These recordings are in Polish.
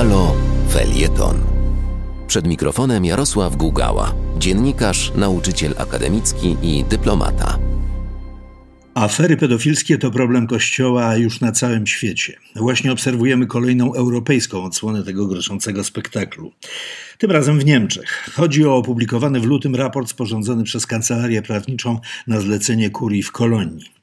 Halo Felieton. Przed mikrofonem Jarosław Gugała, dziennikarz, nauczyciel akademicki i dyplomata. Afery pedofilskie to problem Kościoła już na całym świecie. Właśnie obserwujemy kolejną europejską odsłonę tego groszącego spektaklu. Tym razem w Niemczech. Chodzi o opublikowany w lutym raport sporządzony przez Kancelarię Prawniczą na zlecenie kurii w Kolonii.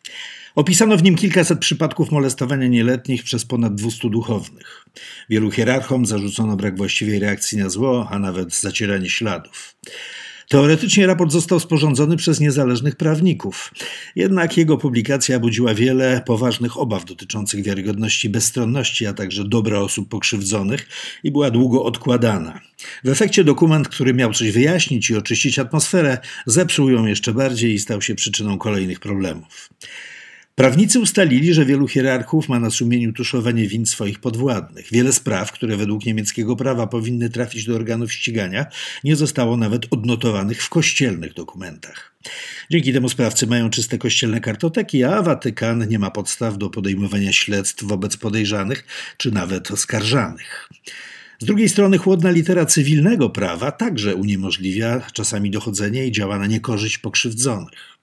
Opisano w nim kilkaset przypadków molestowania nieletnich przez ponad 200 duchownych. Wielu hierarchom zarzucono brak właściwej reakcji na zło, a nawet zacieranie śladów. Teoretycznie raport został sporządzony przez niezależnych prawników, jednak jego publikacja budziła wiele poważnych obaw dotyczących wiarygodności bezstronności, a także dobra osób pokrzywdzonych i była długo odkładana. W efekcie dokument, który miał coś wyjaśnić i oczyścić atmosferę, zepsuł ją jeszcze bardziej i stał się przyczyną kolejnych problemów. Prawnicy ustalili, że wielu hierarchów ma na sumieniu tuszowanie win swoich podwładnych. Wiele spraw, które według niemieckiego prawa powinny trafić do organów ścigania, nie zostało nawet odnotowanych w kościelnych dokumentach. Dzięki temu sprawcy mają czyste kościelne kartoteki, a Watykan nie ma podstaw do podejmowania śledztw wobec podejrzanych czy nawet oskarżanych. Z drugiej strony chłodna litera cywilnego prawa także uniemożliwia czasami dochodzenie i działa na niekorzyść pokrzywdzonych.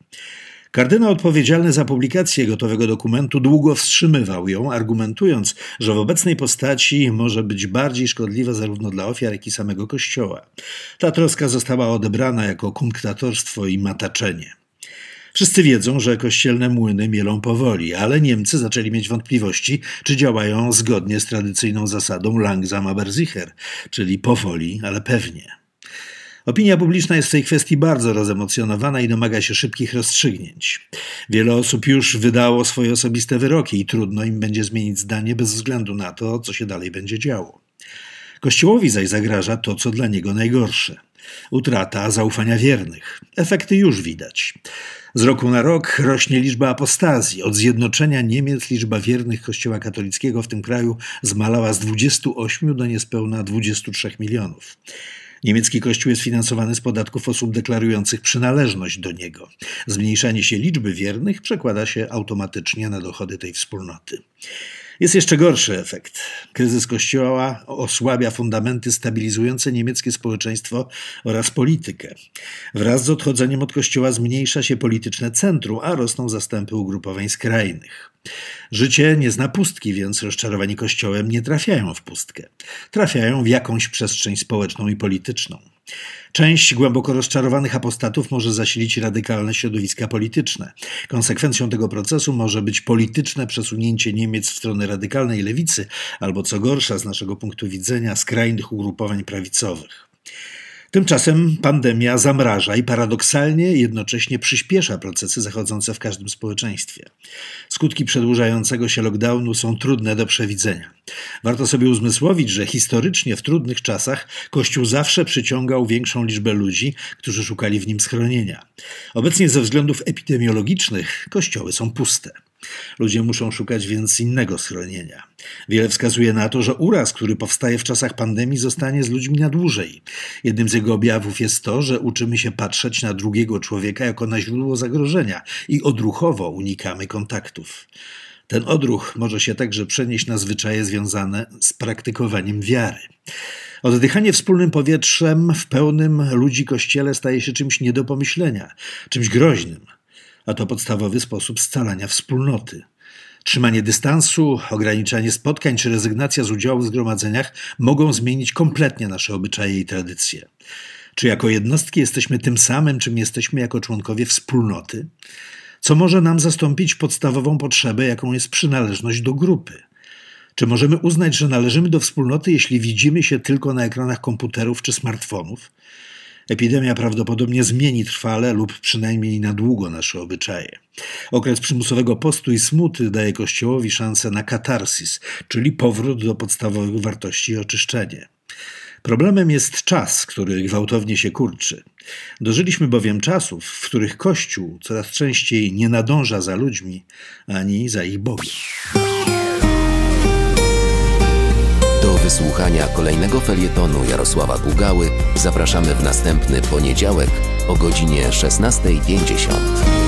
Kardynał odpowiedzialny za publikację gotowego dokumentu długo wstrzymywał ją, argumentując, że w obecnej postaci może być bardziej szkodliwa zarówno dla ofiar, jak i samego Kościoła. Ta troska została odebrana jako kunktatorstwo i mataczenie. Wszyscy wiedzą, że kościelne młyny mielą powoli, ale Niemcy zaczęli mieć wątpliwości, czy działają zgodnie z tradycyjną zasadą langsam aber sicher, czyli powoli, ale pewnie. Opinia publiczna jest w tej kwestii bardzo rozemocjonowana i domaga się szybkich rozstrzygnięć. Wiele osób już wydało swoje osobiste wyroki i trudno im będzie zmienić zdanie bez względu na to, co się dalej będzie działo. Kościołowi zaś zagraża to, co dla niego najgorsze utrata zaufania wiernych. Efekty już widać. Z roku na rok rośnie liczba apostazji. Od zjednoczenia Niemiec liczba wiernych Kościoła katolickiego w tym kraju zmalała z 28 do niespełna 23 milionów. Niemiecki kościół jest finansowany z podatków osób deklarujących przynależność do niego. Zmniejszanie się liczby wiernych przekłada się automatycznie na dochody tej wspólnoty. Jest jeszcze gorszy efekt. Kryzys Kościoła osłabia fundamenty stabilizujące niemieckie społeczeństwo oraz politykę. Wraz z odchodzeniem od Kościoła zmniejsza się polityczne centrum, a rosną zastępy ugrupowań skrajnych. Życie nie zna pustki, więc rozczarowani Kościołem nie trafiają w pustkę. Trafiają w jakąś przestrzeń społeczną i polityczną. Część głęboko rozczarowanych apostatów może zasilić radykalne środowiska polityczne. Konsekwencją tego procesu może być polityczne przesunięcie Niemiec w stronę radykalnej lewicy, albo co gorsza z naszego punktu widzenia, skrajnych ugrupowań prawicowych. Tymczasem pandemia zamraża i paradoksalnie jednocześnie przyspiesza procesy zachodzące w każdym społeczeństwie. Skutki przedłużającego się lockdownu są trudne do przewidzenia. Warto sobie uzmysłowić, że historycznie w trudnych czasach Kościół zawsze przyciągał większą liczbę ludzi, którzy szukali w nim schronienia. Obecnie ze względów epidemiologicznych kościoły są puste. Ludzie muszą szukać więc innego schronienia. Wiele wskazuje na to, że uraz, który powstaje w czasach pandemii, zostanie z ludźmi na dłużej. Jednym z jego objawów jest to, że uczymy się patrzeć na drugiego człowieka jako na źródło zagrożenia i odruchowo unikamy kontaktów. Ten odruch może się także przenieść na zwyczaje związane z praktykowaniem wiary. Oddychanie wspólnym powietrzem w pełnym ludzi kościele staje się czymś nie do pomyślenia, czymś groźnym a to podstawowy sposób scalania wspólnoty. Trzymanie dystansu, ograniczanie spotkań czy rezygnacja z udziału w zgromadzeniach mogą zmienić kompletnie nasze obyczaje i tradycje. Czy jako jednostki jesteśmy tym samym, czym jesteśmy jako członkowie wspólnoty? Co może nam zastąpić podstawową potrzebę, jaką jest przynależność do grupy? Czy możemy uznać, że należymy do wspólnoty, jeśli widzimy się tylko na ekranach komputerów czy smartfonów? Epidemia prawdopodobnie zmieni trwale lub przynajmniej na długo nasze obyczaje. Okres przymusowego postu i smuty daje Kościołowi szansę na katarsis, czyli powrót do podstawowych wartości i oczyszczenie. Problemem jest czas, który gwałtownie się kurczy. Dożyliśmy bowiem czasów, w których Kościół coraz częściej nie nadąża za ludźmi ani za ich Bogiem. Wysłuchania kolejnego felietonu Jarosława Gugały zapraszamy w następny poniedziałek o godzinie 16.50.